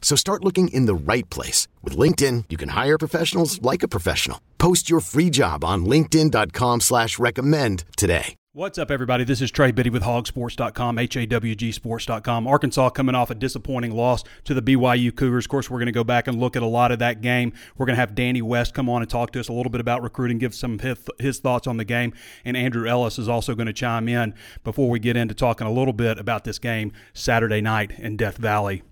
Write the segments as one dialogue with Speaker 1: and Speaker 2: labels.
Speaker 1: So start looking in the right place. With LinkedIn, you can hire professionals like a professional. Post your free job on linkedin.com slash recommend today.
Speaker 2: What's up, everybody? This is Trey Biddy with hawgsports.com, H-A-W-G sports.com. Arkansas coming off a disappointing loss to the BYU Cougars. Of course, we're going to go back and look at a lot of that game. We're going to have Danny West come on and talk to us a little bit about recruiting, give some his, his thoughts on the game. And Andrew Ellis is also going to chime in before we get into talking a little bit about this game Saturday night in Death Valley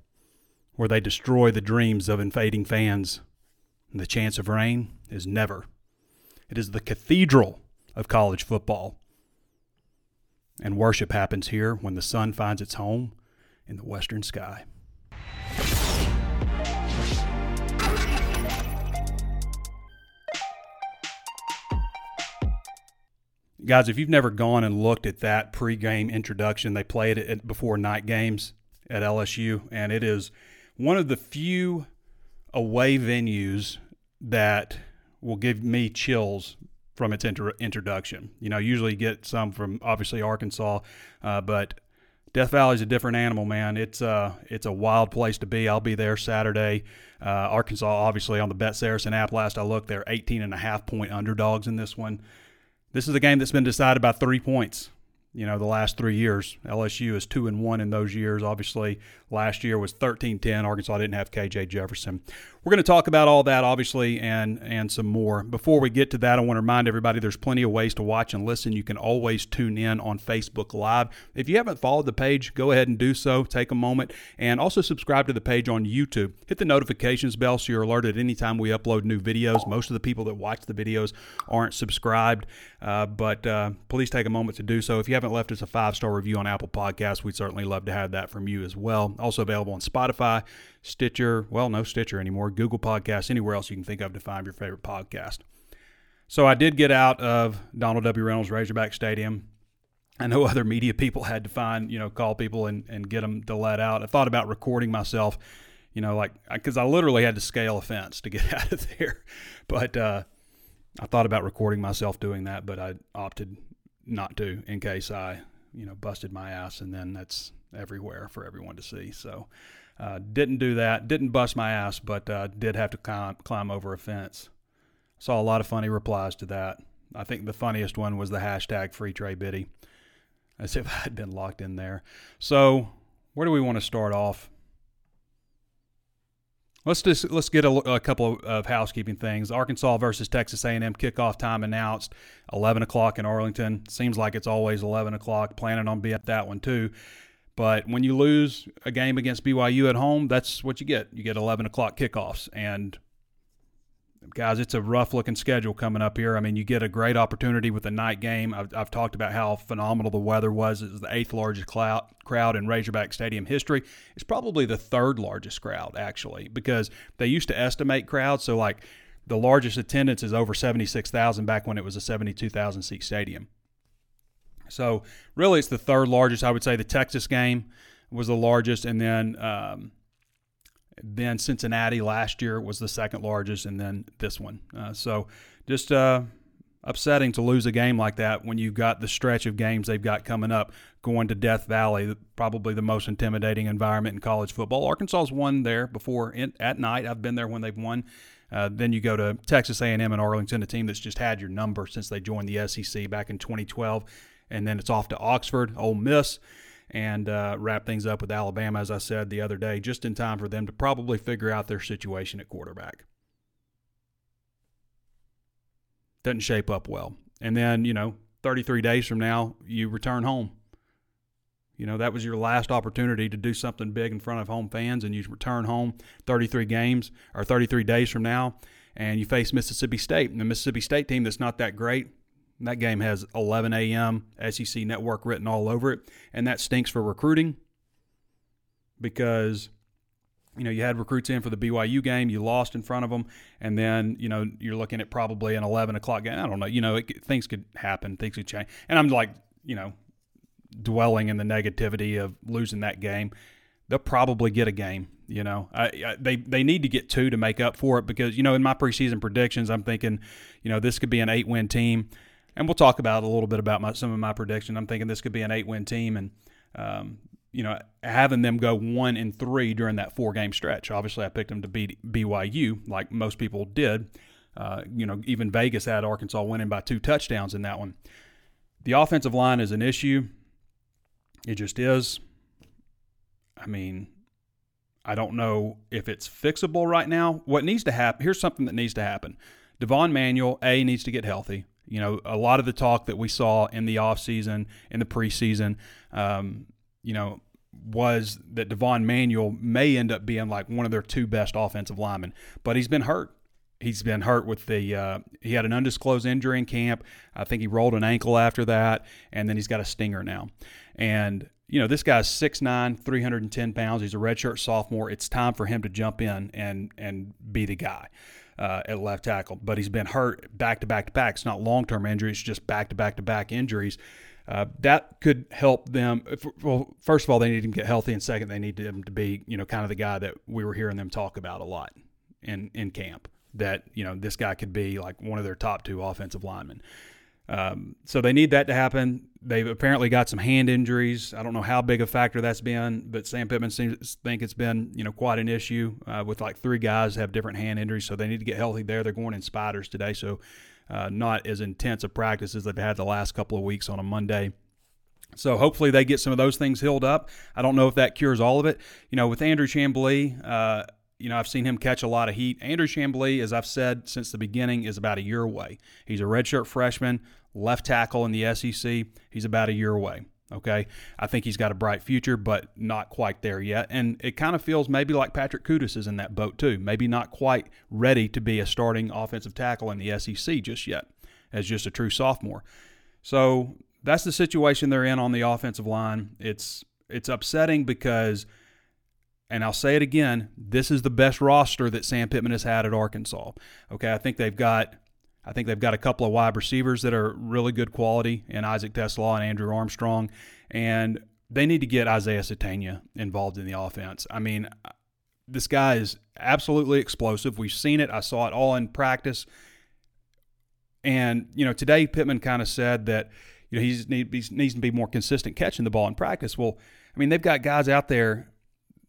Speaker 2: where they destroy the dreams of invading fans. And the chance of rain is never. It is the cathedral of college football. And worship happens here when the sun finds its home in the western sky. Guys, if you've never gone and looked at that pregame introduction, they play it before night games at LSU, and it is one of the few away venues that will give me chills from its inter- introduction. You know, usually get some from obviously Arkansas, uh, but Death Valley is a different animal, man. It's uh, it's a wild place to be. I'll be there Saturday. Uh, Arkansas, obviously, on the Bet Saracen app. Last I looked, they're 18 and a half point underdogs in this one. This is a game that's been decided by three points you know the last three years. LSU is two and one in those years. Obviously, last year was 13-10. Arkansas didn't have KJ Jefferson. We're going to talk about all that, obviously, and and some more. Before we get to that, I want to remind everybody there's plenty of ways to watch and listen. You can always tune in on Facebook Live. If you haven't followed the page, go ahead and do so. Take a moment and also subscribe to the page on YouTube. Hit the notifications bell so you're alerted anytime we upload new videos. Most of the people that watch the videos aren't subscribed, uh, but uh, please take a moment to do so. If you haven't left us a five star review on Apple Podcasts, we'd certainly love to have that from you as well. Also available on Spotify, Stitcher, well, no Stitcher anymore, Google Podcasts, anywhere else you can think of to find your favorite podcast. So I did get out of Donald W. Reynolds Razorback Stadium. I know other media people had to find, you know, call people and, and get them to let out. I thought about recording myself, you know, like, because I literally had to scale a fence to get out of there. But uh, I thought about recording myself doing that, but I opted not to in case I, you know, busted my ass and then that's everywhere for everyone to see. So, uh, didn't do that. Didn't bust my ass, but uh, did have to climb, climb over a fence. Saw a lot of funny replies to that. I think the funniest one was the hashtag free Trey Biddy, as if I had been locked in there. So, where do we want to start off? Let's just let's get a, a couple of, of, housekeeping things. Arkansas versus Texas A&M kickoff time announced, 11 o'clock in Arlington. Seems like it's always 11 o'clock. Planning on being at that one too. But when you lose a game against BYU at home, that's what you get. You get 11 o'clock kickoffs. And guys, it's a rough looking schedule coming up here. I mean, you get a great opportunity with the night game. I've, I've talked about how phenomenal the weather was. It's the eighth largest crowd in Razorback Stadium history. It's probably the third largest crowd, actually, because they used to estimate crowds. So, like, the largest attendance is over 76,000 back when it was a 72,000 seat stadium. So really, it's the third largest. I would say the Texas game was the largest, and then um, then Cincinnati last year was the second largest, and then this one. Uh, so just uh, upsetting to lose a game like that when you've got the stretch of games they've got coming up, going to Death Valley, probably the most intimidating environment in college football. Arkansas's won there before in, at night. I've been there when they've won. Uh, then you go to Texas A&M and Arlington, a team that's just had your number since they joined the SEC back in 2012, and then it's off to Oxford, Ole Miss, and uh, wrap things up with Alabama, as I said the other day, just in time for them to probably figure out their situation at quarterback. Doesn't shape up well. And then, you know, 33 days from now, you return home. You know, that was your last opportunity to do something big in front of home fans, and you return home 33 games or 33 days from now, and you face Mississippi State. And the Mississippi State team that's not that great, that game has 11 a.m. SEC network written all over it, and that stinks for recruiting because you know you had recruits in for the BYU game, you lost in front of them, and then you know you're looking at probably an 11 o'clock game. I don't know, you know, it, things could happen, things could change, and I'm like, you know, dwelling in the negativity of losing that game. They'll probably get a game. You know, I, I, they they need to get two to make up for it because you know in my preseason predictions, I'm thinking, you know, this could be an eight win team and we'll talk about a little bit about my, some of my prediction. I'm thinking this could be an eight win team, and um, you know having them go one and three during that four game stretch. Obviously, I picked them to beat BYU, like most people did. Uh, you know, even Vegas had Arkansas winning by two touchdowns in that one. The offensive line is an issue. It just is. I mean, I don't know if it's fixable right now. What needs to happen? Here's something that needs to happen. Devon Manuel, A, needs to get healthy. You know, a lot of the talk that we saw in the offseason, in the preseason, um, you know, was that Devon Manuel may end up being like one of their two best offensive linemen, but he's been hurt. He's been hurt with the, uh, he had an undisclosed injury in camp. I think he rolled an ankle after that, and then he's got a stinger now. And, you know, this guy's 6'9, 310 pounds. He's a redshirt sophomore. It's time for him to jump in and, and be the guy uh, at left tackle, but he's been hurt back to back to back. It's not long term injuries, just back to back to back injuries. Uh, that could help them. Well, first of all, they need him to get healthy, and second, they need him to be, you know, kind of the guy that we were hearing them talk about a lot in in camp. That you know, this guy could be like one of their top two offensive linemen. Um, so they need that to happen. They've apparently got some hand injuries. I don't know how big a factor that's been, but Sam Pittman seems to think it's been you know quite an issue uh, with like three guys have different hand injuries, so they need to get healthy there. They're going in spiders today, so uh, not as intense a practice as they've had the last couple of weeks on a Monday. So hopefully they get some of those things healed up. I don't know if that cures all of it. You know, with Andrew Chamblee, uh, you know, I've seen him catch a lot of heat. Andrew Chamblee, as I've said since the beginning, is about a year away. He's a redshirt freshman, left tackle in the SEC. He's about a year away. Okay. I think he's got a bright future, but not quite there yet. And it kind of feels maybe like Patrick Kutas is in that boat too. Maybe not quite ready to be a starting offensive tackle in the SEC just yet, as just a true sophomore. So that's the situation they're in on the offensive line. It's it's upsetting because – and I'll say it again, this is the best roster that Sam Pittman has had at Arkansas. Okay, I think they've got I think they've got a couple of wide receivers that are really good quality in Isaac TeSlaa and Andrew Armstrong, and they need to get Isaiah Sategna involved in the offense. I mean, this guy is absolutely explosive. We've seen it. I saw it all in practice. And, you know, today Pittman kind of said that, you know, he needs to be more consistent catching the ball in practice. Well, I mean, they've got guys out there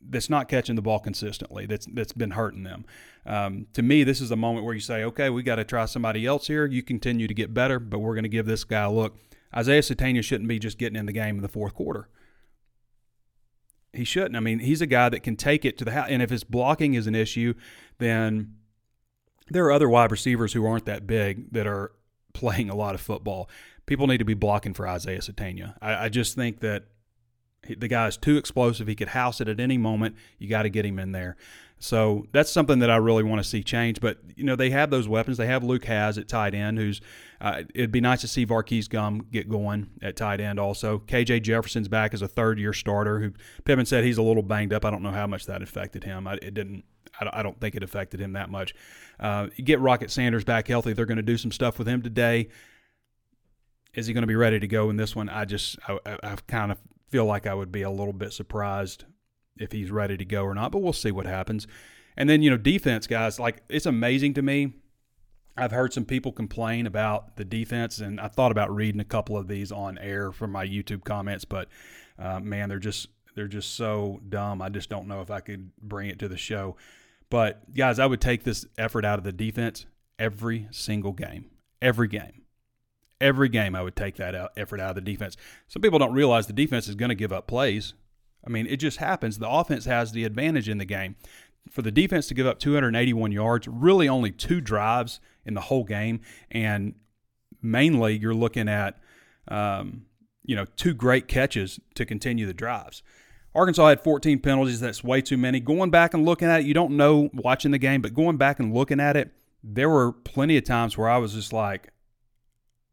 Speaker 2: that's not catching the ball consistently. That's that's been hurting them. Um, to me, this is a moment where you say, okay, we got to try somebody else here. You continue to get better, but we're going to give this guy a look. Isaiah Sategna shouldn't be just getting in the game in the fourth quarter. He shouldn't. I mean, he's a guy that can take it to the house. And if his blocking is an issue, then there are other wide receivers who aren't that big that are playing a lot of football. People need to be blocking for Isaiah Sategna. I, I just think that the guy is too explosive. He could house it at any moment. You got to get him in there. So that's something that I really want to see change. But you know they have those weapons. They have Luke Hasz at tight end, who's uh, it'd be nice to see Var'Keyes Gumms get going at tight end. Also, KJ Jefferson's back as a third year starter. Who Pittman said he's a little banged up. I don't know how much that affected him. I, it didn't. I don't think it affected him that much. Uh, get Rocket Sanders back healthy. They're going to do some stuff with him today. Is he going to be ready to go in this one? I just I, I've kind of feel like I would be a little bit surprised if he's ready to go or not, but we'll see what happens. And then, you know, defense guys, like it's amazing to me I've heard some people complain about the defense, and I thought about reading a couple of these on air from my YouTube comments, but uh, man, they're just they're just so dumb. I just don't know if I could bring it to the show. But guys, I would take this effort out of the defense every single game, every game, every game. I would take that out, effort out of the defense. Some people don't realize the defense is going to give up plays. I mean, it just happens. The offense has the advantage in the game. For the defense to give up 281 yards, really only two drives in the whole game, and mainly you're looking at, um, you know, two great catches to continue the drives. Arkansas had 14 penalties. That's way too many. Going back and looking at it, you don't know watching the game, but going back and looking at it, there were plenty of times where I was just like,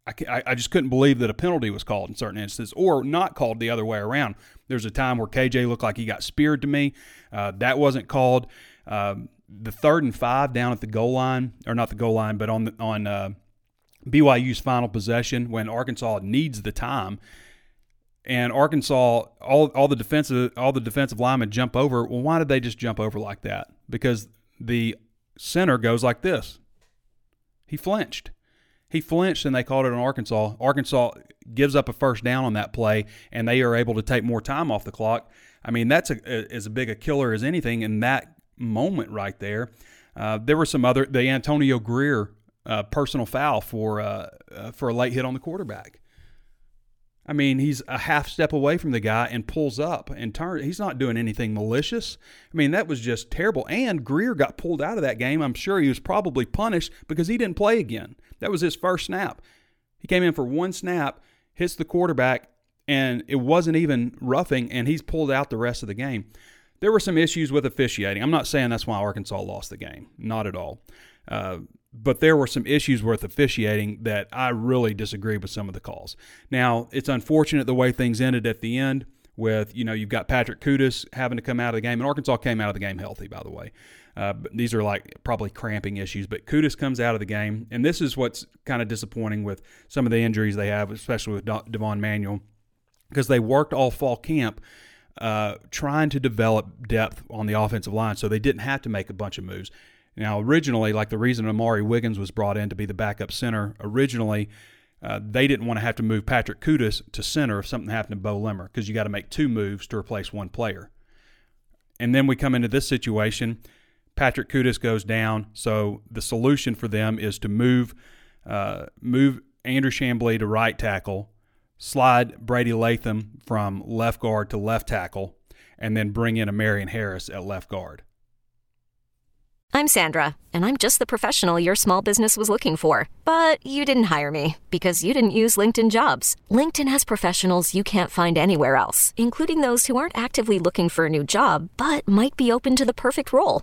Speaker 2: I, I just couldn't believe that a penalty was called in certain instances or not called the other way around. There's a time where KJ looked like he got speared to me. Uh, that wasn't called. Um, the third and five down at the goal line, or not the goal line, but on the, on uh, BYU's final possession when Arkansas needs the time, and Arkansas all all the defensive all the defensive linemen jump over. Well, why did they just jump over like that? Because the center goes like this. He flinched. He flinched and they called it on Arkansas. Arkansas gives up a first down on that play and they are able to take more time off the clock. I mean, that's a, a, as big a killer as anything in that moment right there. Uh, there were some other the Antonio Grier uh, personal foul for uh, uh for a late hit on the quarterback. I mean, he's a half step away from the guy and pulls up and turns. He's not doing anything malicious. I mean, that was just terrible. And Grier got pulled out of that game. I'm sure he was probably punished because he didn't play again. That was his first snap. He came in for one snap, hits the quarterback, and it wasn't even roughing, and he's pulled out the rest of the game. There were some issues with officiating. I'm not saying that's why Arkansas lost the game. Not at all. Uh, but there were some issues with officiating that I really disagree with some of the calls. Now, it's unfortunate the way things ended at the end with, you know, you've got Patrick Kutas having to come out of the game, and Arkansas came out of the game healthy, by the way. Uh, these are like probably cramping issues, but Kutas comes out of the game, and this is what's kind of disappointing with some of the injuries they have, especially with Devon Manuel, because they worked all fall camp uh, trying to develop depth on the offensive line, so they didn't have to make a bunch of moves. Now, originally, like the reason Amari Wiggins was brought in to be the backup center, originally uh, they didn't want to have to move Patrick Kutas to center if something happened to Bo Limmer because you got to make two moves to replace one player. And then we come into this situation. Patrick Kutas goes down, so the solution for them is to move uh, move Andrew Chamblee to right tackle, slide Brady Latham from left guard to left tackle, and then bring in E'Marion Harris at left guard.
Speaker 3: I'm Sandra, and I'm just the professional your small business was looking for. But you didn't hire me because you didn't use LinkedIn jobs. LinkedIn has professionals you can't find anywhere else, including those who aren't actively looking for a new job but might be open to the perfect role,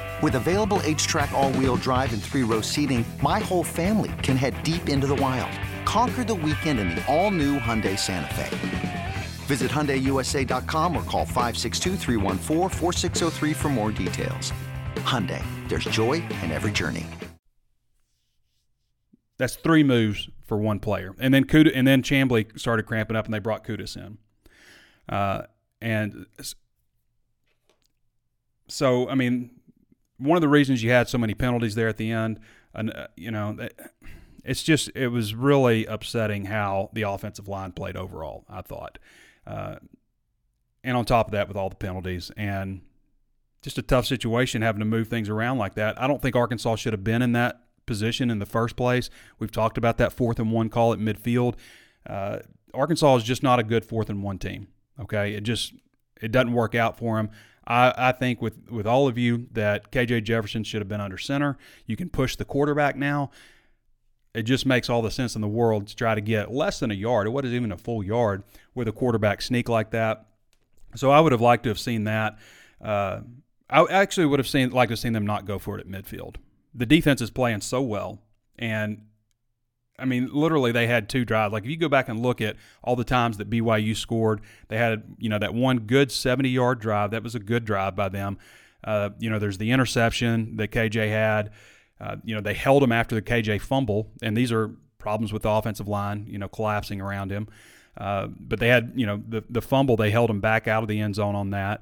Speaker 4: With available HTRAC all-wheel drive and three-row seating, my whole family can head deep into the wild. Conquer the weekend in the all-new Hyundai Santa Fe. Visit HyundaiUSA.com or call 562 for more details. Hyundai, there's joy in every journey.
Speaker 2: That's three moves for one player. And then Kuda, and then Chamblee started cramping up and they brought Kutas in. Uh, and so, I mean, one of the reasons you had so many penalties there at the end, and uh, you know, it's just it was really upsetting how the offensive line played overall. I thought, uh, and on top of that, with all the penalties and just a tough situation having to move things around like that. I don't think Arkansas should have been in that position in the first place. We've talked about that fourth and one call at midfield. Uh, Arkansas is just not a good fourth and one team. Okay, it just it doesn't work out for them. I, I think with with all of you that KJ Jefferson should have been under center. You can push the quarterback now it just makes all the sense in the world to try to get less than a yard. It wasn't even a full yard with a quarterback sneak like that. So I would have liked to have seen that. Uh, I actually would have seen liked to have seen them not go for it at midfield. The defense is playing so well, and I mean, literally, they had two drives. Like if you go back and look at all the times that BYU scored, they had you know that one good 70 yard drive. That was a good drive by them. Uh, you know, there's the interception that KJ had. Uh, you know, they held him after the KJ fumble, and these are problems with the offensive line. You know, collapsing around him. Uh, but they had, you know, the the fumble. They held him back out of the end zone on that.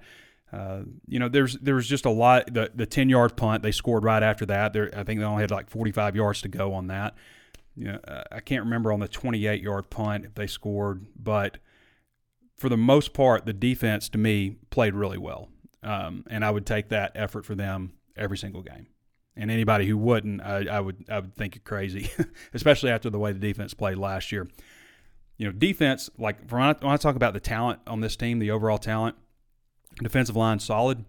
Speaker 2: Uh, you know, there's there was just a lot. The the ten yard punt they scored right after that. There, I think they only had like 45 yards to go on that. You know, uh, I can't remember on the 28 yard punt if they scored, but for the most part, the defense to me played really well, um, and I would take that effort for them every single game. And anybody who wouldn't, I, I would I would think you're crazy, especially after the way the defense played last year. You know, defense like when I, when I talk about the talent on this team, the overall talent, defensive line solid.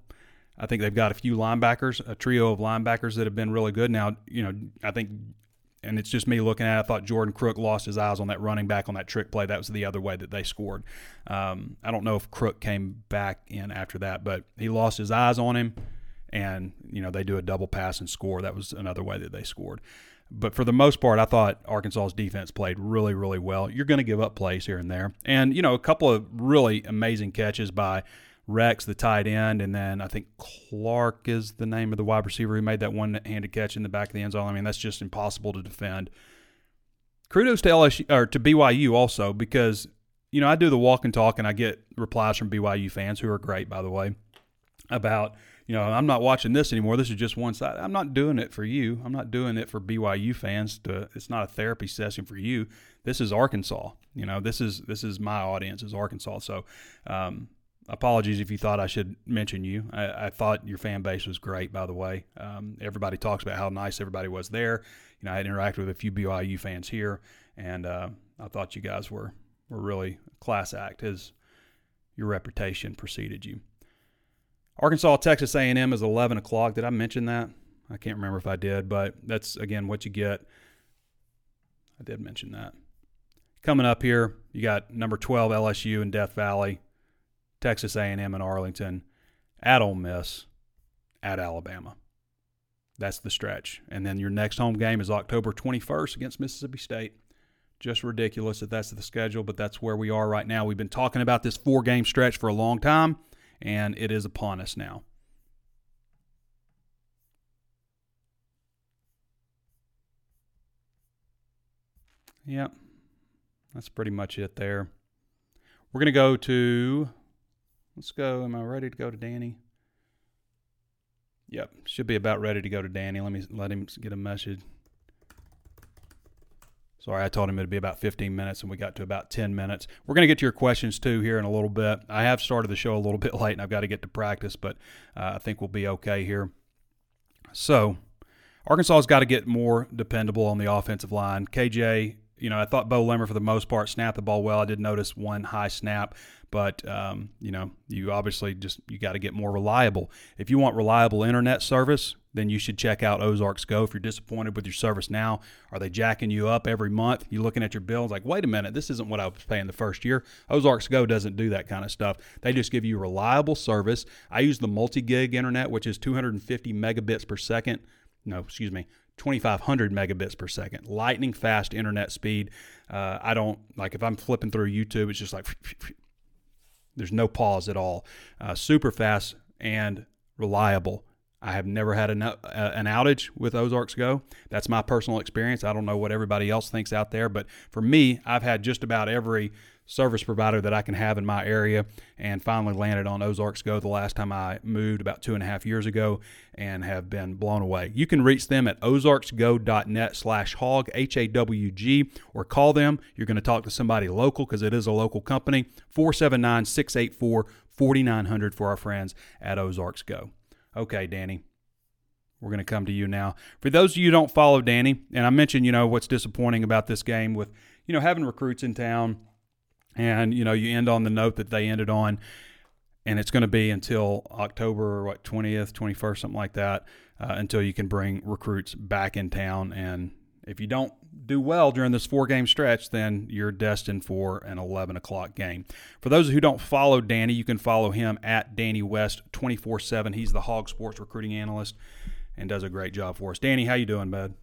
Speaker 2: I think they've got a few linebackers, a trio of linebackers that have been really good. Now, you know, I think and it's just me looking at it. I thought Jordan Crook lost his eyes on that running back on that trick play. That was the other way that they scored. Um, I don't know if Crook came back in after that, but he lost his eyes on him, and you know they do a double pass and score. That was another way that they scored. But for the most part, I thought Arkansas's defense played really, really well. You're going to give up plays here and there, and you know a couple of really amazing catches by Rex, the tight end, and then I think Clark is the name of the wide receiver who made that one-handed catch in the back of the end zone. I mean, that's just impossible to defend. Kudos to LSU or to BYU also because you know I do the walk and talk and I get replies from BYU fans who are great by the way about you know I'm not watching this anymore. This is just one side. I'm not doing it for you. I'm not doing it for BYU fans. To it's not a therapy session for you. This is Arkansas. You know this is this is my audience is Arkansas. So. Um, apologies if you thought I should mention you. I, I thought your fan base was great, by the way. Um, everybody talks about how nice everybody was there. You know, I had interacted with a few BYU fans here, and uh, I thought you guys were were really class act as your reputation preceded you. Arkansas Texas A&M is 11 o'clock. Did I mention that? I can't remember if I did, but that's again what you get. I did mention that. Coming up here, you got number 12 LSU in Death Valley. Texas A&M and Arlington, at Ole Miss, at Alabama. That's the stretch. And then your next home game is October 21st against Mississippi State. Just ridiculous that that's the schedule, but that's where we are right now. We've been talking about this four game stretch for a long time, and it is upon us now. Yep, that's pretty much it there. We're going to go to Let's go. Am I ready to go to Danny? Yep, should be about ready to go to Danny. Let me let him get a message. Sorry, I told him it'd be about 15 minutes, and we got to about 10 minutes. We're going to get to your questions too here in a little bit. I have started the show a little bit late, and I've got to get to practice, but uh, I think we'll be okay here. So, Arkansas's got to get more dependable on the offensive line. KJ, you know, I thought Bo Limmer for the most part snapped the ball well. I did notice one high snap but um, you know, you obviously just you got to get more reliable. If you want reliable internet service, then you should check out Ozarks Go. If you're disappointed with your service now, are they jacking you up every month? You're looking at your bills like, wait a minute, this isn't what I was paying the first year. Ozarks Go doesn't do that kind of stuff. They just give you reliable service. I use the multi gig internet, which is 250 megabits per second. No, excuse me, 2500 megabits per second lightning fast internet speed uh, i don't like if i'm flipping through youtube it's just like there's no pause at all. Uh, super fast and reliable. I have never had an, uh, an outage with Ozarks Go. That's my personal experience. I don't know what everybody else thinks out there, but for me, I've had just about every service provider that I can have in my area and finally landed on Ozarks Go the last time I moved about two and a half years ago and have been blown away. You can reach them at ozarksgo.net slash hawg, H-A-W-G, or call them. You're going to talk to somebody local because it is a local company, 479-684-4900 for our friends at Ozarks Go. Okay, Danny. We're going to come to you now. For those of you don't follow Danny, and I mentioned, you know, what's disappointing about this game with, you know, having recruits in town – and you know you end on the note that they ended on and it's going to be until october what 20th 21st something like that uh, until you can bring recruits back in town. And if you don't do well during this four game stretch then you're destined for an 11 o'clock game. For those who don't follow danny you can follow him at danny west 24 7 he's the HawgSports recruiting analyst and does a great job for us. Danny how you doing bud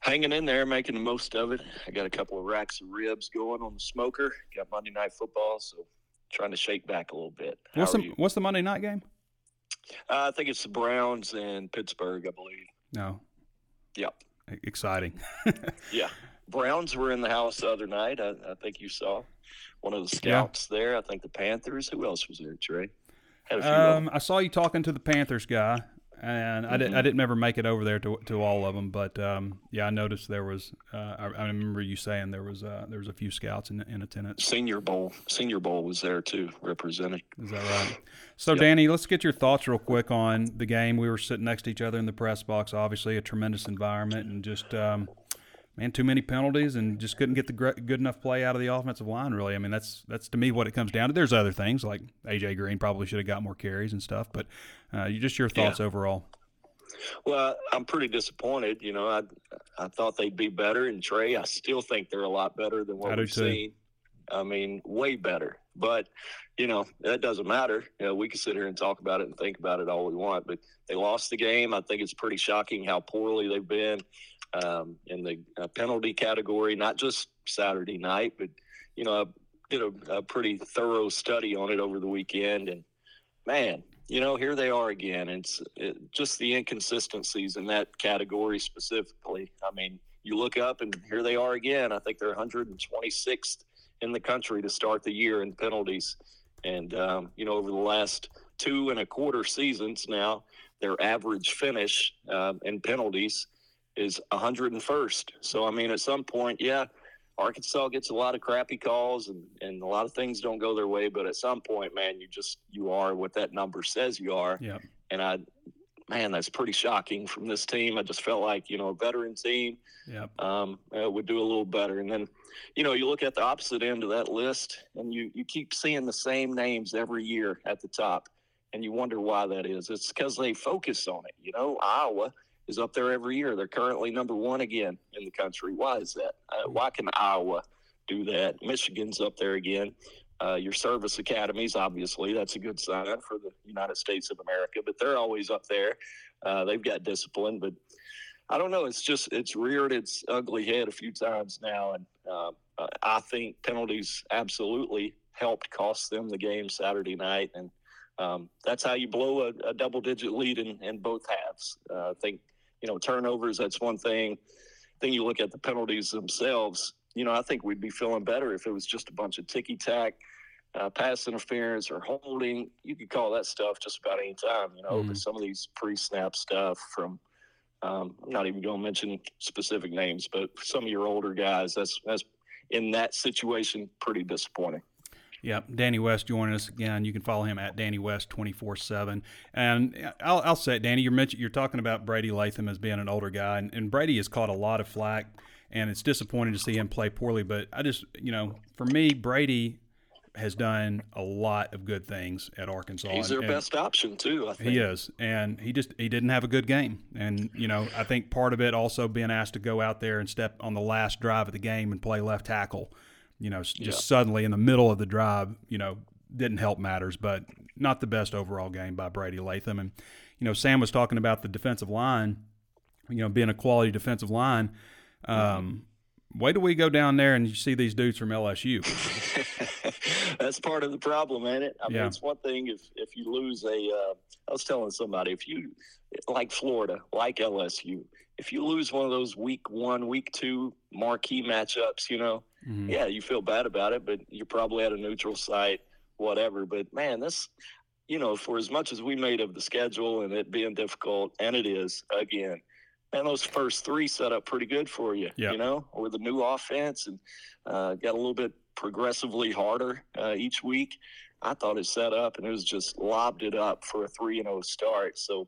Speaker 5: hanging in there, making the most of it. I got a couple of racks of ribs going on the smoker. Got Monday night football, so trying to shake back a little bit.
Speaker 2: How what's the? What's the Monday night game?
Speaker 5: Uh, I think it's the Browns and Pittsburgh, I believe.
Speaker 2: No.
Speaker 5: Yep.
Speaker 2: Exciting.
Speaker 5: yeah. Browns were in the house the other night. I, I think you saw one of the scouts yeah. there. I think the Panthers. Who else was there, Trey?
Speaker 2: Um, I saw you talking to the Panthers guy and I, did, I didn't ever make it over there to, to all of them, but um, yeah, I noticed there was. Uh, I, I, remember you saying there was uh, there was a few scouts in, in attendance.
Speaker 5: Senior Bowl, Senior Bowl was there too, representing.
Speaker 2: Is that right? So, yep. Danny, let's get your thoughts real quick on the game. We were sitting next to each other in the press box. Obviously, a tremendous environment, and just um, man, too many penalties and just couldn't get the good enough play out of the offensive line. Really, I mean, that's that's to me what it comes down to. There's other things like AJ Green probably should have got more carries and stuff, but uh, just your thoughts yeah. overall.
Speaker 5: Well, I'm pretty disappointed. You know, I I thought they'd be better, and Trey, I still think they're a lot better than what we've seen. I mean, way better. But you know, that doesn't matter. You know, we can sit here and talk about it and think about it all we want, but they lost the game. I think it's pretty shocking how poorly they've been um, in the uh, penalty category, not just Saturday night, but you know, I did a, a pretty thorough study on it over the weekend, and man, you know, here they are again. It's it, just the inconsistencies in that category specifically. I mean, you look up and here they are again. I think they're 126th in the country to start the year in penalties. And, um, you know, over the last two and a quarter seasons now, their average finish uh, in penalties is 101st. So, I mean, at some point, yeah, Arkansas gets a lot of crappy calls and, and a lot of things don't go their way. But at some point, man, you just, you are what that number says you are.
Speaker 2: Yeah.
Speaker 5: And I, man, that's pretty shocking from this team. I just felt like, you know, a veteran team
Speaker 2: yep.
Speaker 5: um, uh, would do a little better. And then, you know, you look at the opposite end of that list and you, you keep seeing the same names every year at the top. And you wonder why that is. It's because they focus on it. You know, Iowa is up there every year. They're currently number one again in the country. Why is that? Uh, why can Iowa do that? Michigan's up there again. Uh, your service academies, obviously, that's a good sign for the United States of America, but they're always up there. Uh, they've got discipline, but I don't know. It's just it's reared its ugly head a few times now, and uh, I think penalties absolutely helped cost them the game Saturday night, and um, that's how you blow a, a double-digit lead in, in both halves. Uh, I think you know, turnovers, that's one thing. Then you look at the penalties themselves. You know, I think we'd be feeling better if it was just a bunch of ticky tack, uh, pass interference or holding. You could call that stuff just about any time, you know, mm. but some of these pre snap stuff from, um, I'm not even going to mention specific names, but some of your older guys, that's, that's in that situation, pretty disappointing.
Speaker 2: Yep, Danny West joining us again. You can follow him at Danny West twenty four seven. And I'll, I'll say it, Danny. You're mentioning you're talking about Brady Latham as being an older guy, and, and Brady has caught a lot of flack, and it's disappointing to see him play poorly. But I just, you know, for me, Brady has done a lot of good things at Arkansas.
Speaker 5: He's their
Speaker 2: and,
Speaker 5: best option too. I think
Speaker 2: he is, and he just he didn't have a good game. And you know, I think part of it also being asked to go out there and step on the last drive of the game and play left tackle you know, just yeah. suddenly in the middle of the drive, you know, didn't help matters, but not the best overall game by Brady Latham. And, you know, Sam was talking about the defensive line, you know, being a quality defensive line. Um, wait till we go down there and you see these dudes from LSU.
Speaker 5: That's part of the problem, ain't it? I mean,
Speaker 2: yeah.
Speaker 5: it's one thing if, if you lose a. Uh, I was telling somebody, if you, like Florida, like LSU, if you lose one of those week one, week two marquee matchups, you know, mm-hmm. yeah, you feel bad about it, but you're probably at a neutral site, whatever. But man, this, you know, for as much as we made of the schedule and it being difficult, and it is again, and those first three set up pretty good for you,
Speaker 2: yep.
Speaker 5: you know, with the new offense and uh, got a little bit progressively harder uh, each week. I thought it set up and it was just lobbed it up for a 3 and 0 start. So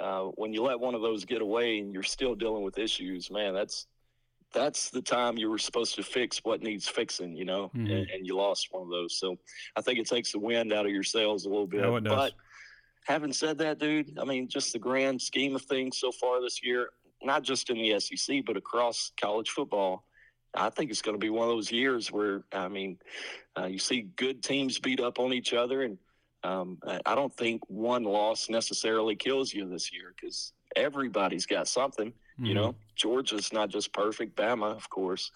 Speaker 5: uh, when you let one of those get away and you're still dealing with issues, man, that's that's the time you were supposed to fix what needs fixing, you know, mm-hmm. and, and, you lost one of those. So I think it takes the wind out of your sails a little bit.
Speaker 2: Oh, but
Speaker 5: having said that, dude, I mean, just the grand scheme of things so far this year, not just in the SEC, but across college football, I think it's going to be one of those years where, I mean, uh, you see good teams beat up on each other. And um, I don't think one loss necessarily kills you this year because everybody's got something Mm-hmm. You know, Georgia's not just perfect. Bama, of course,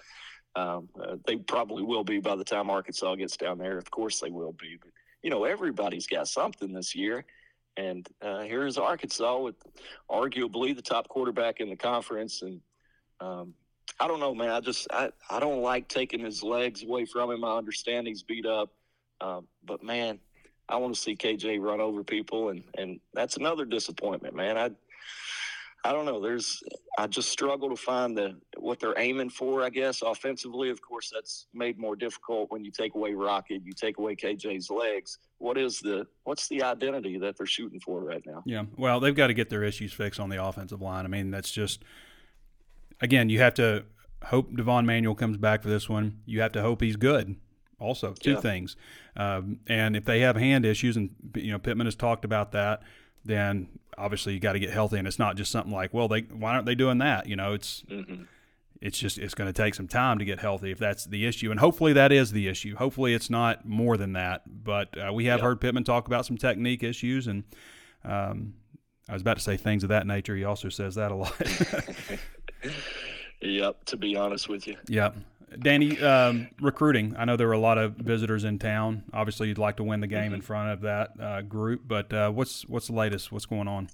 Speaker 5: um, uh, they probably will be by the time Arkansas gets down there. Of course, they will be. But you know, everybody's got something this year. And uh, here's Arkansas with arguably the top quarterback in the conference. And um, I don't know, man. I just I, I don't like taking his legs away from him. I understand he's beat up, um, but man, I want to see KJ run over people, and and that's another disappointment, man. I I don't know. There's I just struggle to find the what they're aiming for. I guess offensively, of course, that's made more difficult when you take away Rocket, you take away KJ's legs. What is the what's the identity that they're shooting for right now?
Speaker 2: Yeah, well, they've got to get their issues fixed on the offensive line. I mean, that's just again, you have to hope Devon Manuel comes back for this one. You have to hope he's good. Also, two yeah. things. Um, and if they have hand issues, and you know Pittman has talked about that, then obviously you got to get healthy, and it's not just something like, well, they why aren't they doing that? You know, it's mm-hmm. it's just it's going to take some time to get healthy if that's the issue, and hopefully that is the issue. Hopefully it's not more than that, but uh, we have yep. heard Pittman talk about some technique issues, and um, I was about to say things of that nature. He also says that a lot.
Speaker 5: yep, to be honest with you.
Speaker 2: Yep. Danny, um, recruiting. I know there were a lot of visitors in town. Obviously, you'd like to win the game mm-hmm. in front of that uh, group, but uh, what's what's the latest? What's going on?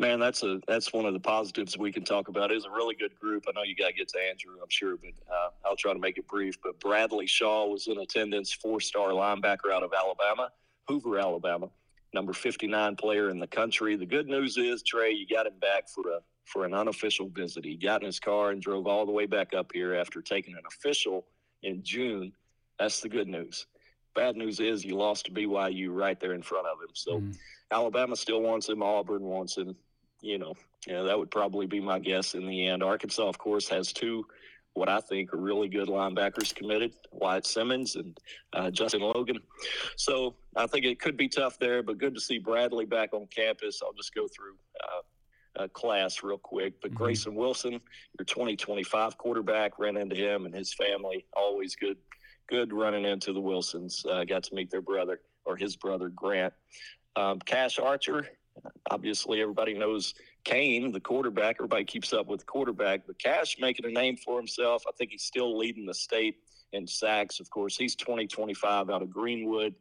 Speaker 5: Man, that's a that's one of the positives we can talk about. It's a really good group. I know you got to get to Andrew, I'm sure, but uh, I'll try to make it brief. But Bradley Shaw was in attendance, four-star linebacker out of Alabama, Hoover, Alabama, number 59 player in the country. The good news is, Trey, you got him back for a for an unofficial visit. He got in his car and drove all the way back up here after taking an official in June. That's the good news. Bad news is you lost to BYU right there in front of him. So mm. Alabama still wants him. Auburn wants him. You know, yeah, that would probably be my guess in the end. Arkansas, of course, has two what I think are really good linebackers committed, Wyatt Simmons and uh, Justin Logan. So I think it could be tough there, but good to see Bradley back on campus. I'll just go through uh, uh, class real quick. But mm-hmm. Grayson Wilson, your 2025 quarterback, ran into him and his family. Always good, good running into the Wilsons. Uh, got to meet their brother or his brother Grant. Um, Cash Archer, obviously everybody knows Kane, the quarterback. Everybody keeps up with the quarterback, but Cash making a name for himself. I think he's still leading the state in sacks. Of course, he's 2025 out of Greenwood.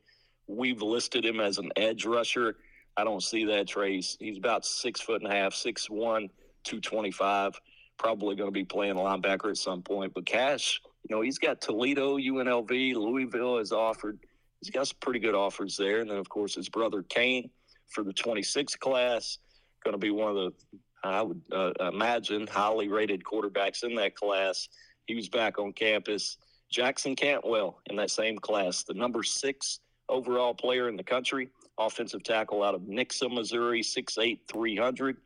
Speaker 5: We've listed him as an edge rusher. I don't see that Trace. He's about six foot and a half, six one, two twenty five. Probably going to be playing linebacker at some point. But Cash, you know, he's got Toledo, UNLV, Louisville has offered. He's got some pretty good offers there. And then, of course, his brother Kane for the 26 class, going to be one of the, I would uh, imagine, highly rated quarterbacks in that class. He was back on campus. Jackson Cantwell in that same class, the number six overall player in the country offensive tackle out of Nixa, Missouri, 6'8", 300.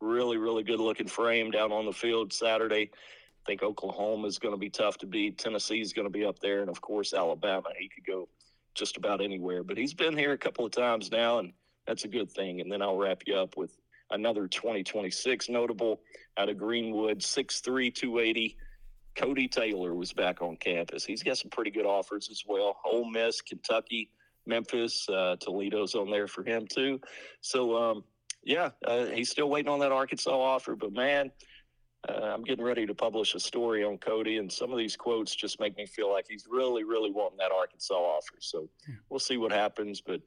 Speaker 5: Really, really good looking frame down on the field Saturday. I think Oklahoma is going to be tough to beat. Tennessee is going to be up there. And, of course, Alabama. He could go just about anywhere. But he's been here a couple of times now, and that's a good thing. And then I'll wrap you up with another 2026 notable out of Greenwood, 6'3", 280. Cody Taylor was back on campus. He's got some pretty good offers as well. Ole Miss, Kentucky, Memphis, uh, Toledo's on there for him too. So um, yeah, uh, he's still waiting on that Arkansas offer. But man, uh, I'm getting ready to publish a story on Cody, and some of these quotes just make me feel like he's really, really wanting that Arkansas offer. So we'll see what happens. But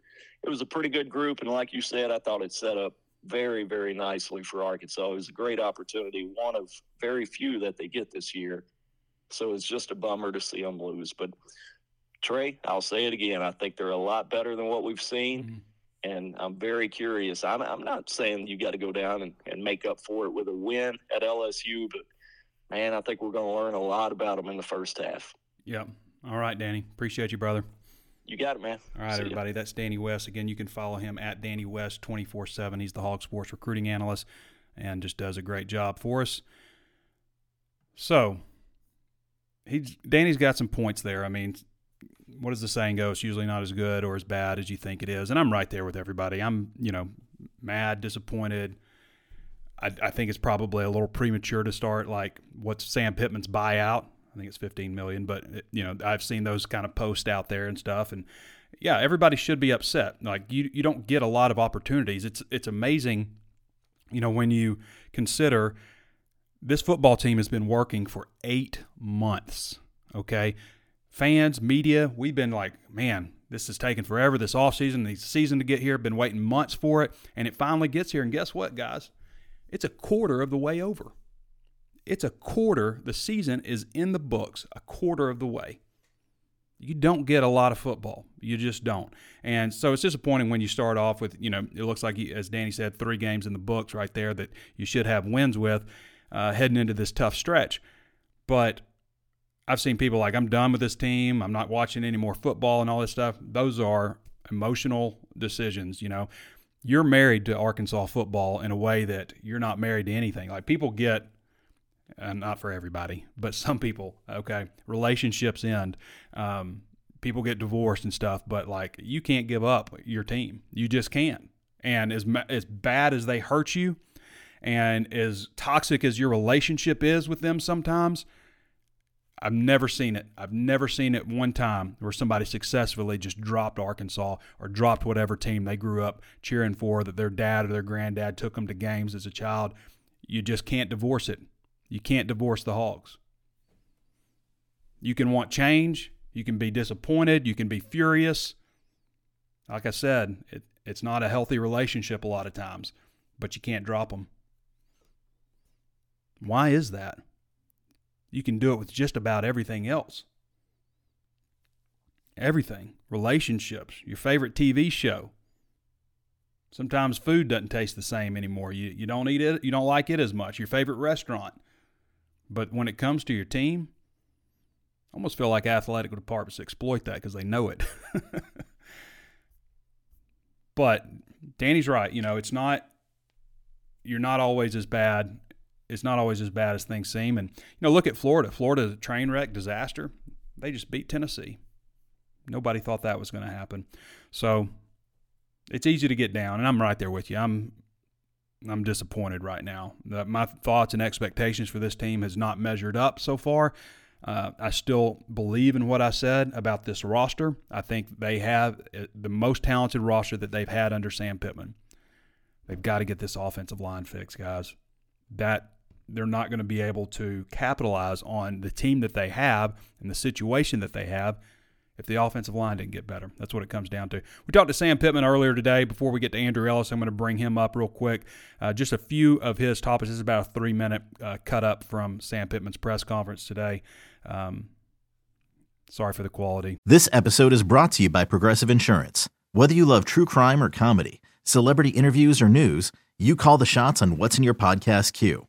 Speaker 5: it was a pretty good group, and like you said, I thought it set up very, very nicely for Arkansas. It was a great opportunity, one of very few that they get this year. So it's just a bummer to see them lose. But Trey, I'll say it again. I think they're a lot better than what we've seen. Mm-hmm. And I'm very curious. I'm, I'm not saying you got to go down and, and make up for it with a win at LSU, but man, I think we're going to learn a lot about them in the first half.
Speaker 2: Yep. All right, Danny. Appreciate you, brother.
Speaker 5: You got it, man.
Speaker 2: All right, See everybody. Ya. That's Danny West. Again, you can follow him at Danny West 24 7. He's the HawgSports recruiting analyst and just does a great job for us. So, he's Danny's got some points there. I mean, what does the saying go? It's usually not as good or as bad as you think it is. And I'm right there with everybody. I'm, you know, mad, disappointed. I, I think it's probably a little premature to start like what's Sam Pittman's buyout. I think it's 15 million, but it, you know, I've seen those kind of posts out there and stuff. And yeah, everybody should be upset. Like you, you don't get a lot of opportunities. It's, it's amazing, you know, when you consider This football team has been working for eight months. Okay. Fans, media, we've been like, man, this is taking forever. This offseason, the season to get here, been waiting months for it. And it finally gets here. And guess what, guys? It's a quarter of the way over. It's a quarter. The season is in the books, a quarter of the way. You don't get a lot of football. You just don't. And so it's disappointing when you start off with, you know, it looks like, as Danny said, three games in the books right there that you should have wins with uh, heading into this tough stretch. But I've seen people like, I'm done with this team. I'm not watching any more football and all this stuff. Those are emotional decisions, you know. You're married to Arkansas football in a way that you're not married to anything. Like people get, and not for everybody, but some people, okay, relationships end. Um, people get divorced and stuff, but like you can't give up your team. You just can't. And as as bad as they hurt you, and as toxic as your relationship is with them sometimes, I've never seen it. I've never seen it one time where somebody successfully just dropped Arkansas or dropped whatever team they grew up cheering for that their dad or their granddad took them to games as a child. You just can't divorce it. You can't divorce the Hogs. You can want change. You can be disappointed. You can be furious. Like I said, it, it's not a healthy relationship a lot of times, but you can't drop them. Why is that? You can do it with just about everything else. Everything. Relationships, your favorite TV show. Sometimes food doesn't taste the same anymore. You, you don't eat it, you don't like it as much. Your favorite restaurant. But when it comes to your team, I almost feel like athletic departments exploit that because they know it. but Danny's right. You know, it's not, you're not always as bad it's not always as bad as things seem. And you know, look at Florida. Florida train wreck disaster. They just beat Tennessee. Nobody thought that was going to happen. So it's easy to get down, and I'm right there with you. I'm I'm disappointed right now. My thoughts and expectations for this team has not measured up so far. Uh, I still believe in what I said about this roster. I think they have uh, the most talented roster that they've had under Sam Pittman. They've got to get this offensive line fixed, guys. That they're not going to be able to capitalize on the team that they have and the situation that they have if the offensive line didn't get better. That's what it comes down to. We talked to Sam Pittman earlier today. Before we get to Andrew Ellis, I'm going to bring him up real quick. Uh, just a few of his topics. This is about a three minute uh, cut up from Sam Pittman's press conference today. Um, sorry for the quality.
Speaker 6: This episode is brought to you by Progressive Insurance. Whether you love true crime or comedy, celebrity interviews or news, you call the shots on what's in your podcast queue.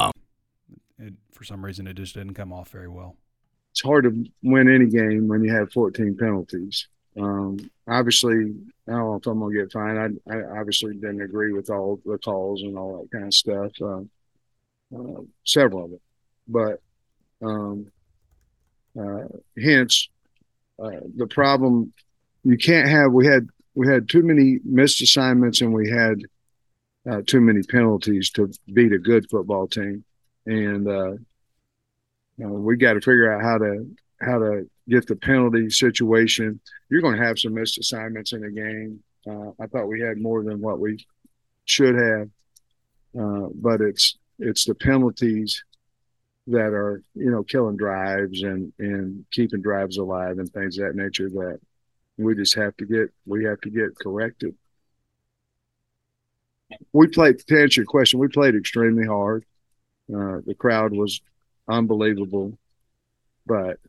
Speaker 2: for some reason it just didn't come off very well.
Speaker 7: It's hard to win any game when you have 14 penalties. Um, obviously, I don't know if I'm gonna get fined. I, I, obviously didn't agree with all the calls and all that kind of stuff. Uh, uh, several of it, but um, uh, hence uh, the problem. You can't have. We had we had too many missed assignments and we had uh, too many penalties to beat a good football team. And uh, know, we got to figure out how to how to get the penalty situation. You're going to have some missed assignments in the game. Uh, I thought we had more than what we should have, uh, but it's it's the penalties that are you know killing drives and and keeping drives alive and things of that nature that we just have to get we have to get corrected. We played to answer your question. We played extremely hard. Uh, the crowd was unbelievable. But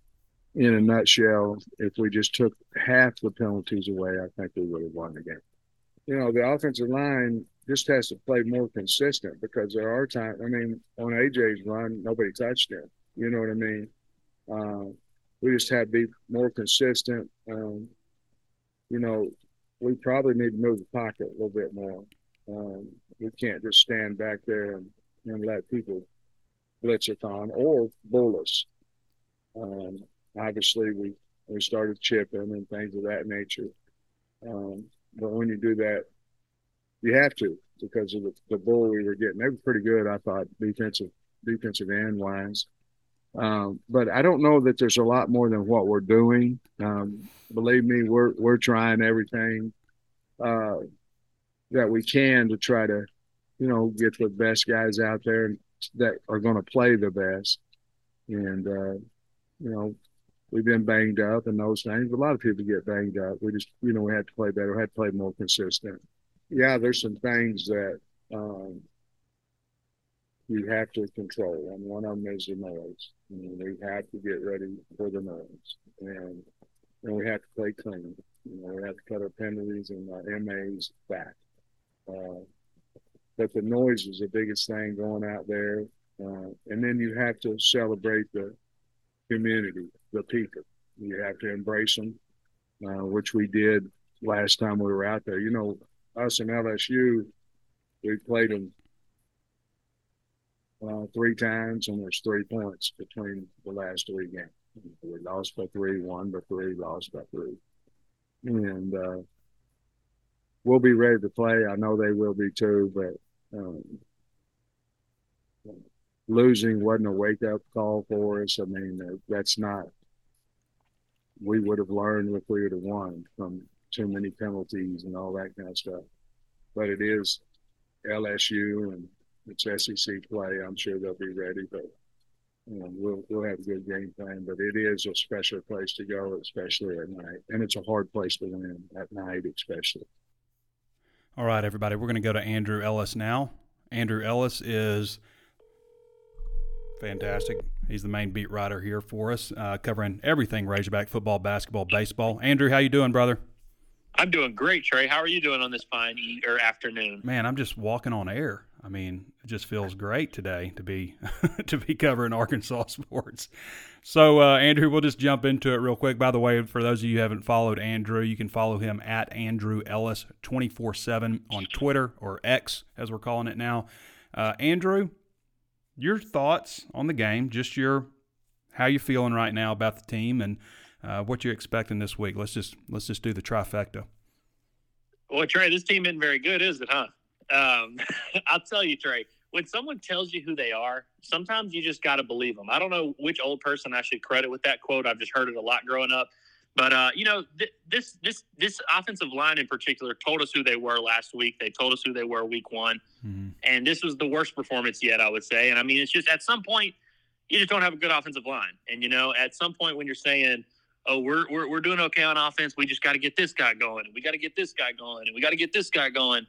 Speaker 7: in a nutshell, if we just took half the penalties away, I think we would have won the game. You know, the offensive line just has to play more consistent because there are times. I mean, on AJ's run, nobody touched him. You know what I mean? Uh, we just have to be more consistent. Um, you know, we probably need to move the pocket a little bit more. Um, we can't just stand back there and, and let people blitz us on or bull us. Um, obviously, we we started chipping and things of that nature. Um, but when you do that, you have to because of the, the bull we were getting. They were pretty good, I thought, defensive defensive end wise. Um, but I don't know that there's a lot more than what we're doing. Um, believe me, we're we're trying everything uh, that we can to try to, you know, get the best guys out there that are going to play the best. And uh, you know, we've been banged up and those things. A lot of people get banged up. We just, you know, we had to play better. We had to play more consistent. Yeah, there's some things that um, you have to control, and one of them is the noise. Mean, we have to get ready for the noise, and and we have to play clean. You know, we have to cut our penalties and our MAs back. Uh, but the noise is the biggest thing going out there, uh, and then you have to celebrate the community, the people. You have to embrace them, uh, which we did last time we were out there. You know, us and LSU, we played them uh, three times, and there's three points between the last three games. We lost by three, won by three, lost by three, and uh, we'll be ready to play. I know they will be too, but um, losing wasn't a wake up call for us. I mean, that's not. We would have learned if we would have won from too many penalties and all that kind of stuff. But it is LSU and it's SEC play. I'm sure they'll be ready, but you know, we'll we'll have a good game plan. But it is a special place to go, especially at night, and it's a hard place to win at night, especially.
Speaker 2: All right, everybody, we're going to go to Andrew Ellis now. Andrew Ellis is fantastic. He's the main beat writer here for us, uh, covering everything Razorback football, basketball, baseball. Andrew, how you doing, brother?
Speaker 8: I'm doing great, Trey. How are you doing on this fine e- or afternoon?
Speaker 2: Man, I'm just walking on air. I mean, it just feels great today to be to be covering Arkansas sports. So, uh, Andrew, we'll just jump into it real quick. By the way, for those of you who haven't followed Andrew, you can follow him at Andrew Ellis twenty four seven on Twitter or X as we're calling it now. Uh, Andrew, your thoughts on the game, just your how you feeling right now about the team and uh, what you're expecting this week. Let's just let's just do the trifecta.
Speaker 8: Well, Trey, this team isn't very good, is it, huh? Um, I'll tell you, Trey. When someone tells you who they are, sometimes you just got to believe them. I don't know which old person I should credit with that quote. I've just heard it a lot growing up. But uh, you know, th- this this this offensive line in particular told us who they were last week. They told us who they were week one, mm-hmm. and this was the worst performance yet, I would say. And I mean, it's just at some point you just don't have a good offensive line, and you know, at some point when you're saying, "Oh, we're we're, we're doing okay on offense, we just got to get this guy going, and we got to get this guy going, and we got to get this guy going,"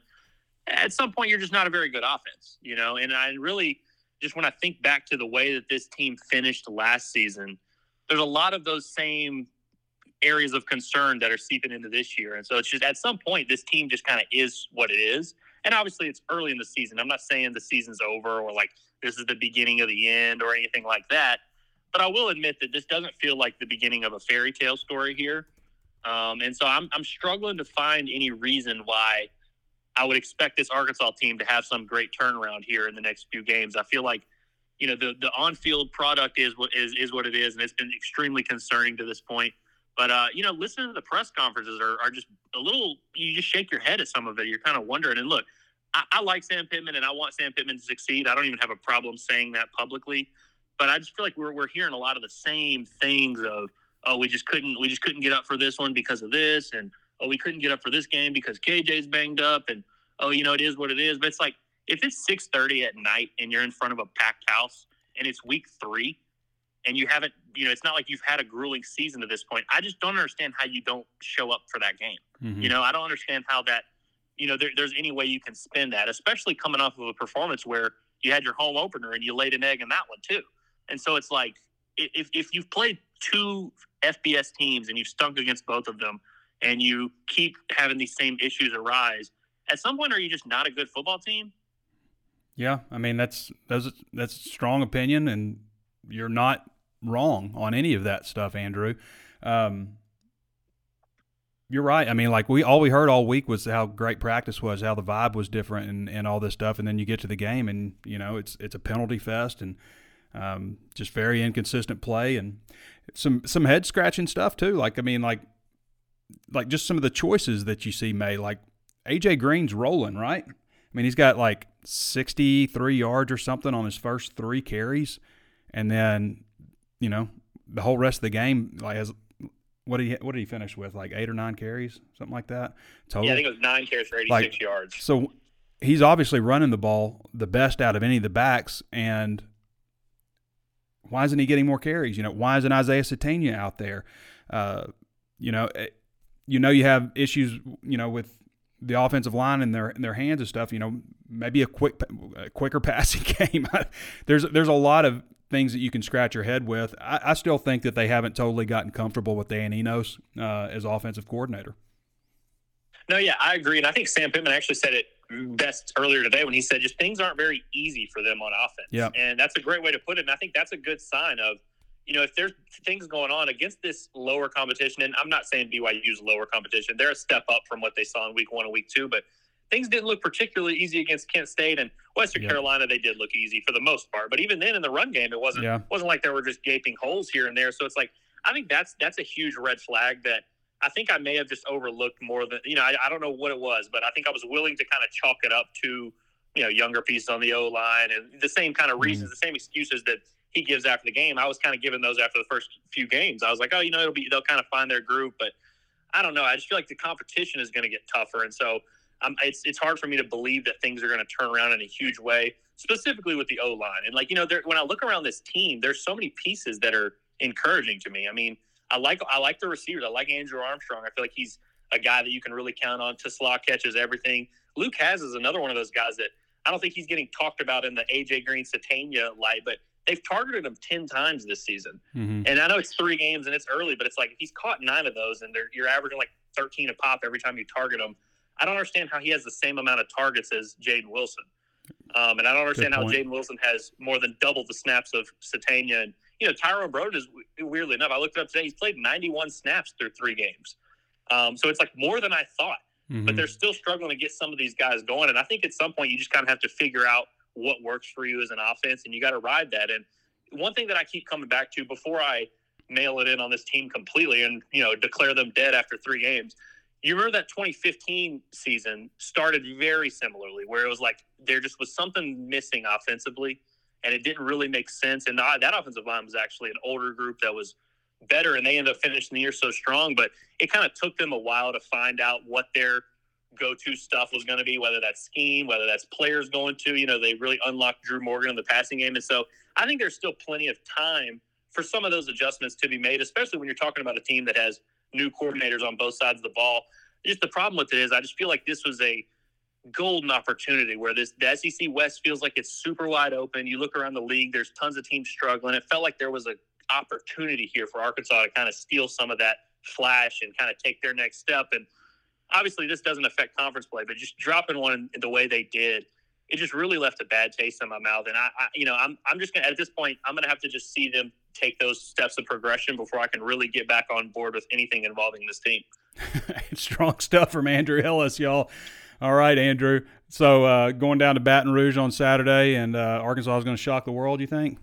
Speaker 8: at some point you're just not a very good offense, you know. And I really just when I think back to the way that this team finished last season, there's a lot of those same areas of concern that are seeping into this year. And so it's just at some point, this team just kind of is what it is. And obviously, it's early in the season. I'm not saying the season's over or like this is the beginning of the end or anything like that. But I will admit that this doesn't feel like the beginning of a fairy tale story here. Um, and so I'm, I'm struggling to find any reason why I would expect this Arkansas team to have some great turnaround here in the next few games. I feel like, you know, the, the on field product is what is, is what it is, and it's been extremely concerning to this point. But uh, you know, listening to the press conferences are, are just a little. You just shake your head at some of it. You're kind of wondering. And look, I, I like Sam Pittman, and I want Sam Pittman to succeed. I don't even have a problem saying that publicly. But I just feel like we're we're hearing a lot of the same things of oh we just couldn't we just couldn't get up for this one because of this, and oh we couldn't get up for this game because KJ's banged up, and oh you know it is what it is. But it's like if it's six thirty at night and you're in front of a packed house and it's week three and you haven't, you know, it's not like you've had a grueling season to this point. I just don't understand how you don't show up for that game. Mm-hmm. You know, I don't understand how that, you know, there, there's any way you can spin that, especially coming off of a performance where you had your home opener and you laid an egg in that one too. And so it's like, if, if you've played two FBS teams and you've stunk against both of them, and you keep having these same issues arise, at some point, are you just not a good football team?
Speaker 2: Yeah, I mean that's that's that's strong opinion, and you're not wrong on any of that stuff, Andrew. Um, you're right. I mean, like we all we heard all week was how great practice was, how the vibe was different, and, and all this stuff. And then you get to the game, and you know it's it's a penalty fest, and um, just very inconsistent play, and some some head scratching stuff too. Like I mean, like like just some of the choices that you see made. Like AJ Green's rolling, right? I mean, he's got like 63 yards or something on his first three carries, and then you know the whole rest of the game like has what did he what did he finish with? Like eight or nine carries, something like that.
Speaker 8: Total. Yeah, I think it was nine carries for eighty six like, yards.
Speaker 2: So he's obviously running the ball the best out of any of the backs, and why isn't he getting more carries? You know, why isn't Isaiah Sategna out there? Uh, you know, eh, you know you have issues. You know with the offensive line in their in their hands and stuff. You know, maybe a quick, a quicker passing game. there's there's a lot of things that you can scratch your head with. I, I still think that they haven't totally gotten comfortable with Dan Enos uh, as offensive coordinator.
Speaker 8: No, yeah, I agree, and I think Sam Pittman actually said it best earlier today when he said just things aren't very easy for them on offense.
Speaker 2: Yeah,
Speaker 8: and that's a great way to put it. And I think that's a good sign of you know if there's things going on against this lower competition, and I'm not saying BYU's lower competition, they're a step up from what they saw in week one and week two, but things didn't look particularly easy against Kent State and Western yeah. Carolina. They did look easy for the most part, but even then in the run game, it wasn't yeah. wasn't like there were just gaping holes here and there. So it's like I think that's that's a huge red flag that I think I may have just overlooked more than you know. I, I don't know what it was, but I think I was willing to kind of chalk it up to you know younger pieces on the O line and the same kind of reasons, mm. the same excuses that he gives after the game. I was kind of giving those after the first few games. I was like, oh, you know, it'll be they'll kind of find their groove, but I don't know. I just feel like the competition is going to get tougher, and so um, it's it's hard for me to believe that things are going to turn around in a huge way, specifically with the O line. And like you know, when I look around this team, there's so many pieces that are encouraging to me. I mean, I like I like the receivers. I like Andrew Armstrong. I feel like he's a guy that you can really count on. TeSlaa catches everything. Luke Hasz is another one of those guys that I don't think he's getting talked about in the AJ Green Sategna light, but they've targeted him 10 times this season. Mm-hmm. And I know it's three games and it's early, but it's like he's caught nine of those and you're averaging like 13 a pop every time you target him. I don't understand how he has the same amount of targets as Jaedon Wilson. Um, and I don't understand how Jaedon Wilson has more than double the snaps of Sategna. And, you know, Tyrone Broden is weirdly enough, I looked it up today, he's played 91 snaps through three games. Um, so it's like more than I thought. Mm-hmm. But they're still struggling to get some of these guys going. And I think at some point you just kind of have to figure out what works for you as an offense and you got to ride that. And one thing that I keep coming back to before I nail it in on this team completely and, you know, declare them dead after three games – you remember that 2015 season started very similarly, where it was like there just was something missing offensively, and it didn't really make sense. And that offensive line was actually an older group that was better, and they ended up finishing the year so strong. But it kind of took them a while to find out what their go-to stuff was going to be, whether that's scheme, whether that's players going to. You know, they really unlocked Drew Morgan in the passing game, and so I think there's still plenty of time for some of those adjustments to be made, especially when you're talking about a team that has new coordinators on both sides of the ball. Just the problem with it is, I just feel like this was a golden opportunity where this the SEC West feels like it's super wide open. You look around the league, there's tons of teams struggling. It felt like there was an opportunity here for Arkansas to kind of steal some of that flash and kind of take their next step. And obviously, this doesn't affect conference play, but just dropping one the way they did, it just really left a bad taste in my mouth. And I, I you know, I'm I'm just gonna at this point, I'm gonna have to just see them take those steps of progression before I can really get back on board with anything involving this team.
Speaker 2: Strong stuff from Andrew Ellis, y'all. All right, Andrew. So uh, going down to Baton Rouge on Saturday, and uh, Arkansas is going to shock the world. You think?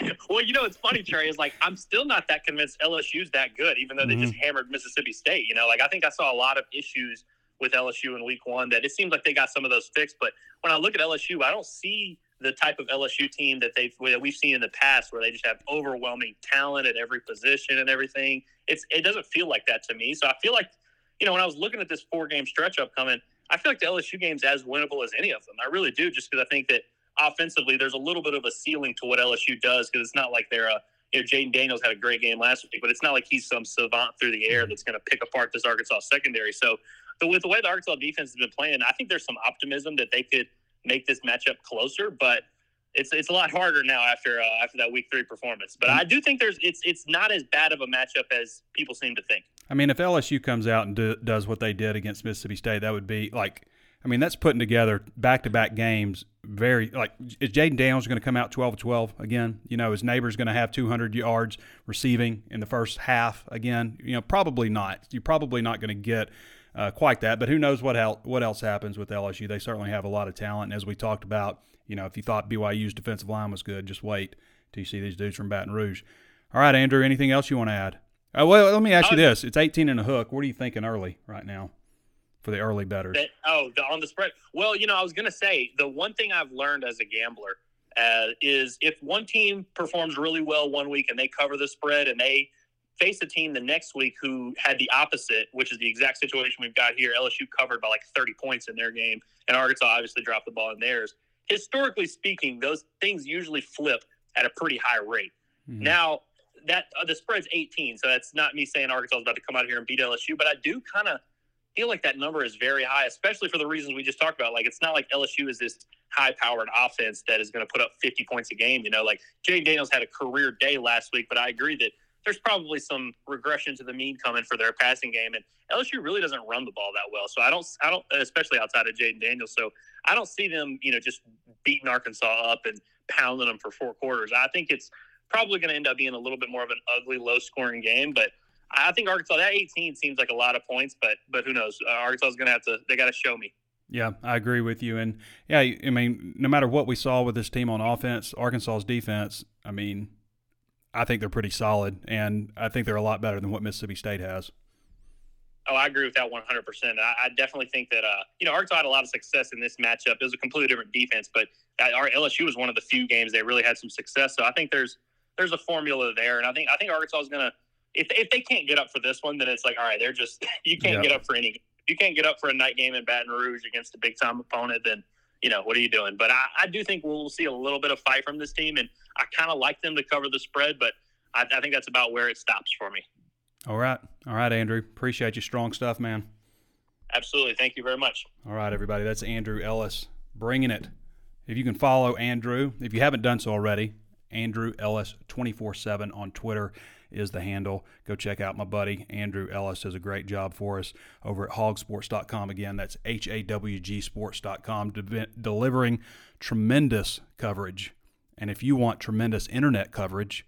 Speaker 8: well, you know, it's funny, Trey. Is like I'm still not that convinced LSU's that good, even though mm-hmm. they just hammered Mississippi State. You know, like I think I saw a lot of issues with LSU in Week One that it seems like they got some of those fixed. But when I look at LSU, I don't see the type of LSU team that they've that we've seen in the past, where they just have overwhelming talent at every position and everything. It's it doesn't feel like that to me. So I feel like, you know, when I was looking at this four game stretch upcoming, I feel like the LSU game's as winnable as any of them. I really do, just because I think that offensively there's a little bit of a ceiling to what LSU does because it's not like they're a you know, Jayden Daniels had a great game last week, but it's not like he's some savant through the air that's going to pick apart this Arkansas secondary. So, the, with the way the Arkansas defense has been playing, I think there's some optimism that they could make this matchup closer. But it's it's a lot harder now after uh, after that week three performance. But I do think there's it's it's not as bad of a matchup as people seem to think.
Speaker 2: I mean, if LSU comes out and do, does what they did against Mississippi State, that would be like, I mean, that's putting together back to back games. Very like, is Jayden Daniels going to come out 12 12 again? You know, his Nabers going to have 200 yards receiving in the first half again? You know, probably not. You're probably not going to get uh, quite that, but who knows what el- what else happens with LSU? They certainly have a lot of talent. And as we talked about, you know, if you thought BYU's defensive line was good, just wait till you see these dudes from Baton Rouge. All right, Andrew, anything else you want to add? Uh, well, let me ask you this: It's 18 and a hook. What are you thinking early right now for the early betters?
Speaker 8: That, oh, the, on the spread. Well, you know, I was going to say the one thing I've learned as a gambler uh, is if one team performs really well one week and they cover the spread and they face a team the next week who had the opposite, which is the exact situation we've got here. LSU covered by like 30 points in their game, and Arkansas obviously dropped the ball in theirs. Historically speaking, those things usually flip at a pretty high rate. Mm-hmm. Now, that uh, the spread's 18, so that's not me saying Arkansas is about to come out here and beat LSU, but I do kind of feel like that number is very high, especially for the reasons we just talked about. Like, it's not like LSU is this high powered offense that is going to put up 50 points a game. You know, like Jay Daniels had a career day last week, but I agree that there's probably some regression to the mean coming for their passing game. And LSU really doesn't run the ball that well. So I don't, I don't, especially outside of Jayden Daniels. So I don't see them, you know, just beating Arkansas up and pounding them for four quarters. I think it's probably going to end up being a little bit more of an ugly, low scoring game. But I think Arkansas, that 18 seems like a lot of points, but, but who knows? Uh, Arkansas is going to have to, they got to show me.
Speaker 2: Yeah, I agree with you. And yeah, I mean, no matter what we saw with this team on offense, Arkansas's defense, I mean, I think they're pretty solid, and I think they're a lot better than what Mississippi State has.
Speaker 8: Oh, I agree with that 100%. I, I definitely think that, uh, you know, Arkansas had a lot of success in this matchup. It was a completely different defense, but our LSU was one of the few games they really had some success. So I think there's there's a formula there, and I think I think Arkansas is going to if if they can't get up for this one, then it's like all right, they're just you can't get up for any. If you can't get up for a night game in Baton Rouge against a big time opponent, then you know what are you doing? But I, I do think we'll see a little bit of fight from this team, and I kind of like them to cover the spread, but I, I think that's about where it stops for me.
Speaker 2: All right. All right, Andrew. Appreciate you. Strong stuff, man.
Speaker 8: Absolutely. Thank you very much.
Speaker 2: All right, everybody. That's Andrew Ellis bringing it. If you can follow Andrew, if you haven't done so already, Andrew Ellis 24 7 on Twitter is the handle. Go check out my buddy Andrew Ellis does a great job for us over at hawgsports.com. Again, that's H A W G sports.com, de- delivering tremendous coverage. And if you want tremendous internet coverage,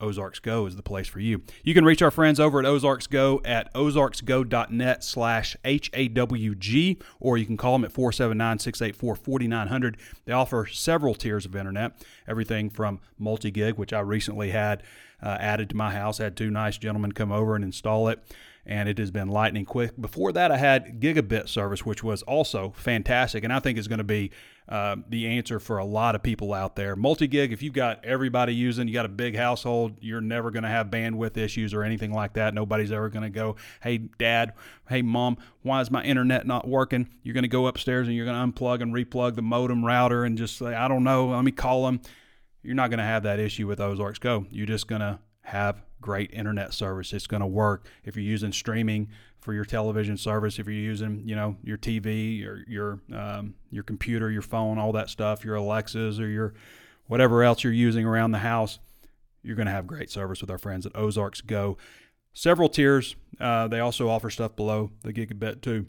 Speaker 2: Ozarks Go is the place for you. You can reach our friends over at Ozarks Go at ozarksgo.net slash H-A-W-G, or you can call them at 479-684-4900. They offer several tiers of internet, everything from multi-gig, which I recently had uh, added to my house. Had two nice gentlemen come over and install it, and it has been lightning quick. Before that, I had gigabit service, which was also fantastic, and I think is going to be uh, the answer for a lot of people out there. Multi gig, if you've got everybody using, you got a big household, you're never going to have bandwidth issues or anything like that. Nobody's ever going to go, hey, dad, hey, mom, why is my internet not working? You're going to go upstairs and you're going to unplug and replug the modem router and just say, I don't know, let me call them. You're not going to have that issue with Ozarks Go. You're just going to have great internet service. It's going to work if you're using streaming for your television service, if you're using you know your TV, your your um, your computer, your phone, all that stuff, your Alexas or your whatever else you're using around the house. You're going to have great service with our friends at Ozarks Go. Several tiers. Uh, they also offer stuff below the gigabit too.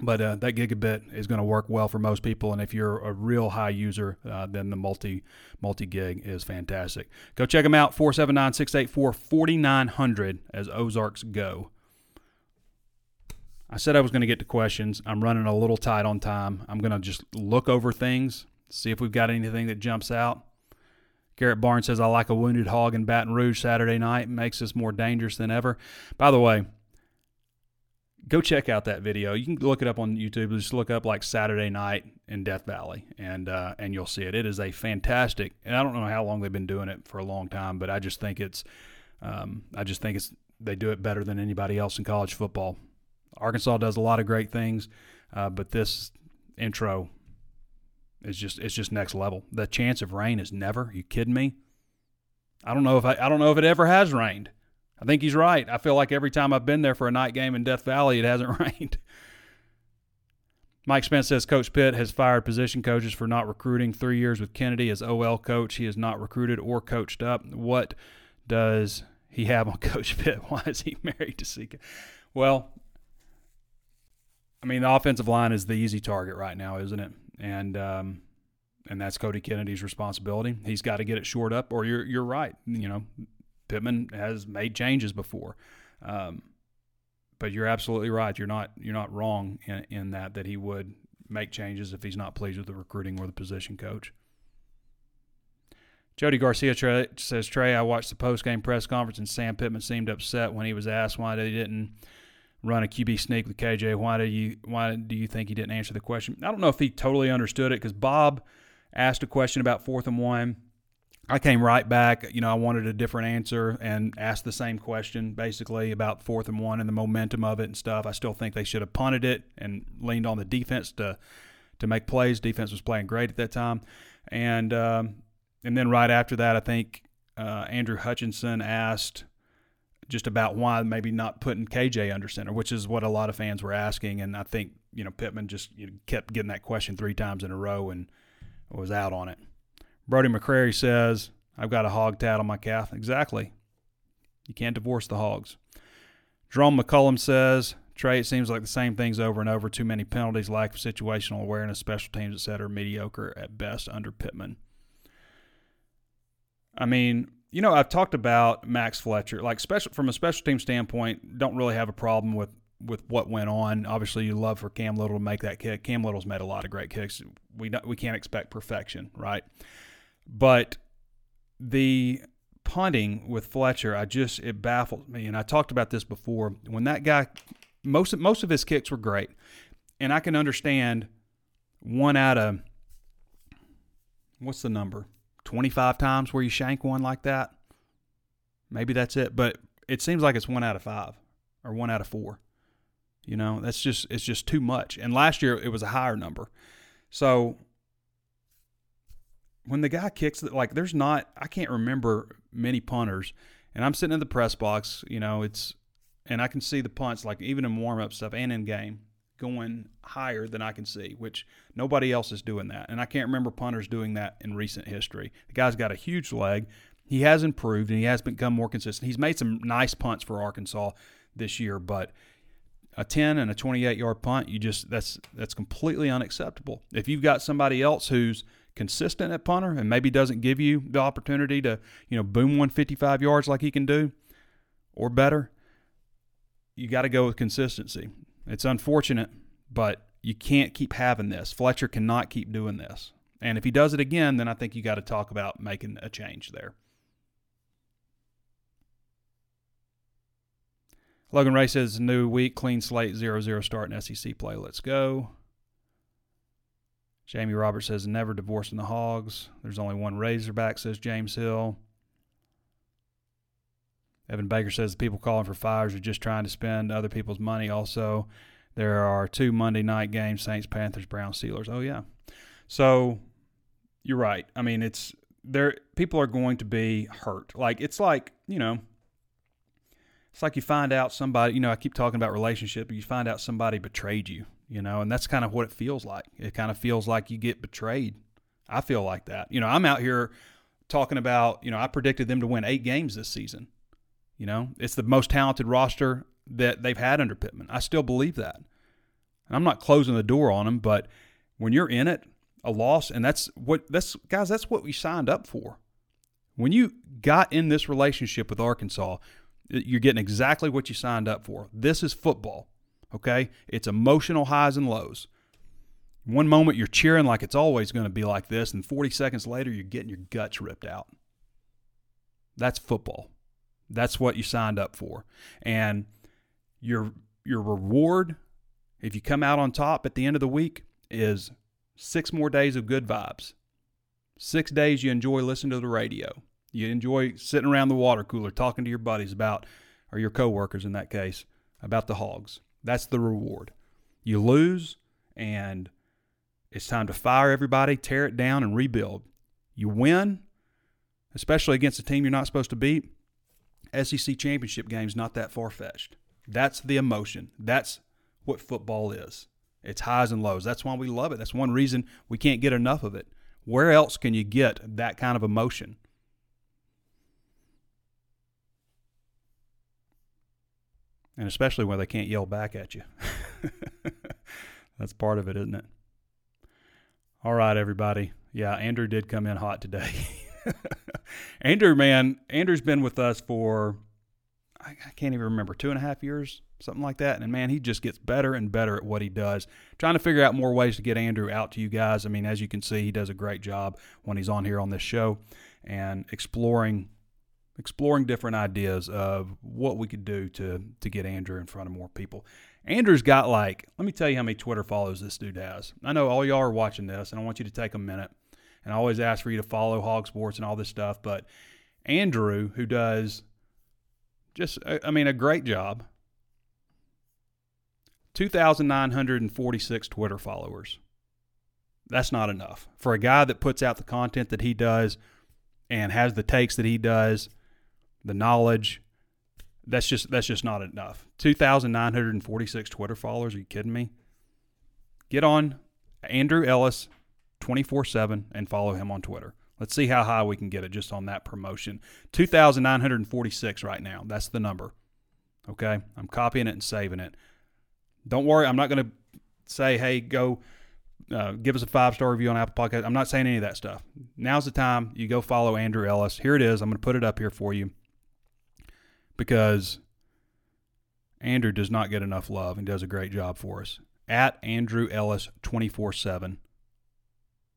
Speaker 2: But uh, that gigabit is going to work well for most people, and if you're a real high user, uh, then the multi multi gig is fantastic. Go check them out 479 684 4900 as Ozarks Go. I said I was going to get to questions. I'm running a little tight on time. I'm going to just look over things, see if we've got anything that jumps out. Garrett Barnes says, I like a wounded hog in Baton Rouge Saturday night. Makes us more dangerous than ever. By the way, go check out that video. You can look it up on YouTube. Just look up like Saturday Night in Death Valley, and uh, and you'll see it. It is a fantastic. And I don't know how long they've been doing it for a long time, but I just think it's, um, I just think it's they do it better than anybody else in college football. Arkansas does a lot of great things, uh, but this intro is just it's just next level. The chance of rain is never. You kidding me? I don't know if I, I don't know if it ever has rained. I think he's right. I feel like every time I've been there for a night game in Death Valley, it hasn't rained. Mike Spence says Coach Pitt has fired position coaches for not recruiting. Three years with Kennedy as OL coach, he has not recruited or coached up. What does he have on Coach Pitt? Why is he married to Sika? Well, I mean, the offensive line is the easy target right now, isn't it? And um, and that's Cody Kennedy's responsibility. He's got to get it shored up, or you're you're right. You know, Pittman has made changes before. Um, but you're absolutely right. You're not you're not wrong in, in that that he would make changes if he's not pleased with the recruiting or the position coach. Jody Garcia Trey, says, Trey, I watched the post game press conference and Sam Pittman seemed upset when he was asked why they didn't run a QB sneak with KJ. Why do you why do you think he didn't answer the question? I don't know if he totally understood it because Bob asked a question about fourth and one I came right back. You know, I wanted a different answer and asked the same question basically about fourth and one and the momentum of it and stuff. I still think they should have punted it and leaned on the defense to to make plays. Defense was playing great at that time, and um, and then right after that, I think uh, Andrew Hutchinson asked just about why maybe not putting KJ under center, which is what a lot of fans were asking, and I think you know Pittman just you know, kept getting that question three times in a row and was out on it. Brody McCrary says, I've got a hog tat on my calf. Exactly. You can't divorce the hogs. Jerome McCullum says, Trey, it seems like the same things over and over. Too many penalties, lack of situational awareness, special teams, etc. Mediocre at best under Pittman. I mean, you know, I've talked about Max Fletcher. Like special from a special team standpoint, don't really have a problem with with what went on. Obviously, you love for Cam Little to make that kick. Cam Little's made a lot of great kicks. We we can't expect perfection, right? But the punting with Fletcher, I just it baffles me. And I talked about this before. When that guy, most of, most of his kicks were great, and I can understand one out of what's the number twenty five times where you shank one like that. Maybe that's it, but it seems like it's one out of five or one out of four. You know, that's just it's just too much. And last year it was a higher number. So when the guy kicks like there's not, I can't remember many punters, and I'm sitting in the press box, you know, it's, and I can see the punts, like even in warm up stuff and in game, going higher than I can see, which nobody else is doing that. And I can't remember punters doing that in recent history. The guy's got a huge leg. He has improved and he has become more consistent. He's made some nice punts for Arkansas this year, but a 10 and a 28 yard punt, you just that's that's completely unacceptable. If you've got somebody else who's consistent at punter and maybe doesn't give you the opportunity to, you know, boom 155 yards like he can do or better, you got to go with consistency. It's unfortunate, but you can't keep having this. Fletcher cannot keep doing this. And if he does it again, then I think you got to talk about making a change there. Logan Ray says, new week, clean slate, 0 0 start in SEC play. Let's go. Jamie Roberts says, never divorcing the hogs. There's only one Razorback, says James Hill. Evan Baker says the people calling for fires are just trying to spend other people's money. Also, there are two Monday night games Saints, Panthers, Browns, Steelers. Oh, yeah. So you're right. I mean, it's there. People are going to be hurt. Like, it's like, you know, it's like you find out somebody, you know, I keep talking about relationship, but you find out somebody betrayed you you know, and that's kind of what it feels like. It kind of feels like you get betrayed. I feel like that. You know, I'm out here talking about, you know, I predicted them to win eight games this season. You know, it's the most talented roster that they've had under Pittman. I still believe that. And I'm not closing the door on them, but when you're in it, a loss, and that's what that's guys, that's what we signed up for. When you got in this relationship with Arkansas, you're getting exactly what you signed up for. This is football. Okay? It's emotional highs and lows. One moment you're cheering like it's always going to be like this, and 40 seconds later you're getting your guts ripped out. That's football. That's what you signed up for. And your your reward if you come out on top at the end of the week is six more days of good vibes. Six days you enjoy listening to the radio. You enjoy sitting around the water cooler talking to your buddies about, or your coworkers in that case, about the hogs. That's the reward. You lose, and it's time to fire everybody, tear it down, and rebuild. You win, especially against a team you're not supposed to beat. SEC championship game's not that far fetched. That's the emotion. That's what football is. It's highs and lows. That's why we love it. That's one reason we can't get enough of it. Where else can you get that kind of emotion? And especially when they can't yell back at you. That's part of it, isn't it? All right, everybody. Yeah, Andrew did come in hot today. Andrew, man, Andrew's been with us for I, can't even remember two and a half years, something like that. And man, he just gets better and better at what he does. Trying to figure out more ways to get Andrew out to you guys. I mean, as you can see, he does a great job when he's on here on this show and exploring exploring different ideas of what we could do to to get Andrew in front of more people. Andrew's got like, let me tell you how many Twitter follows this dude has. I know all y'all are watching this, and I want you to take a minute. And I always ask for you to follow HawgSports and all this stuff, but Andrew, who does just, I mean, a great job. 2,946 Twitter followers. That's not enough. For a guy that puts out the content that he does and has the takes that he does, the knowledge, that's just that's just not enough. 2,946 Twitter followers. Are you kidding me? Get on Andrew Ellis 24 7 and follow him on Twitter. Let's see how high we can get it just on that promotion. 2,946 right now. That's the number. Okay. I'm copying it and saving it. Don't worry. I'm not going to say, hey, go uh, give us a five star review on Apple Podcast. I'm not saying any of that stuff. Now's the time. You go follow Andrew Ellis. Here it is. I'm going to put it up here for you because Andrew does not get enough love and does a great job for us. At Andrew Ellis 24 7.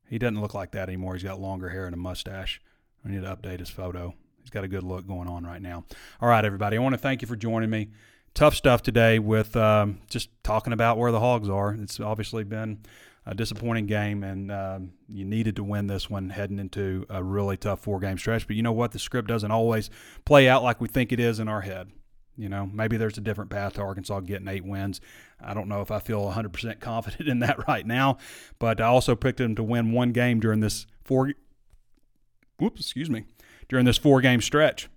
Speaker 2: He doesn't look like that anymore. He's got longer hair and a mustache. I need to update his photo. He's got a good look going on right now. All right, everybody. I want to thank you for joining me. Tough stuff today with um, just talking about where the Hogs are. It's obviously been a disappointing game, and um, you needed to win this one heading into a really tough four game stretch. But you know what? The script doesn't always play out like we think it is in our head. You know, maybe there's a different path to Arkansas getting eight wins. I don't know if I feel 100% confident in that right now, but I also picked them to win one game during this four. Whoops, excuse me, during this four game stretch.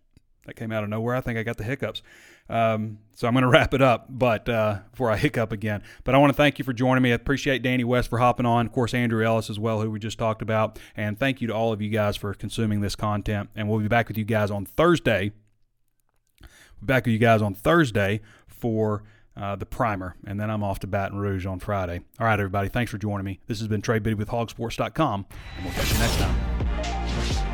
Speaker 2: That came out of nowhere. I think I got the hiccups. Um, so I'm going to wrap it up, but uh, before I hiccup again. But I want to thank you for joining me. I appreciate Danny West for hopping on. Of course, Andrew Ellis as well, who we just talked about. And thank you to all of you guys for consuming this content. And we'll be back with you guys on Thursday back with you guys on Thursday for uh, the primer, and then I'm off to Baton Rouge on Friday. All right, everybody, thanks for joining me. This has been Trey Biddy with HawgSports.com, and we'll catch you next time.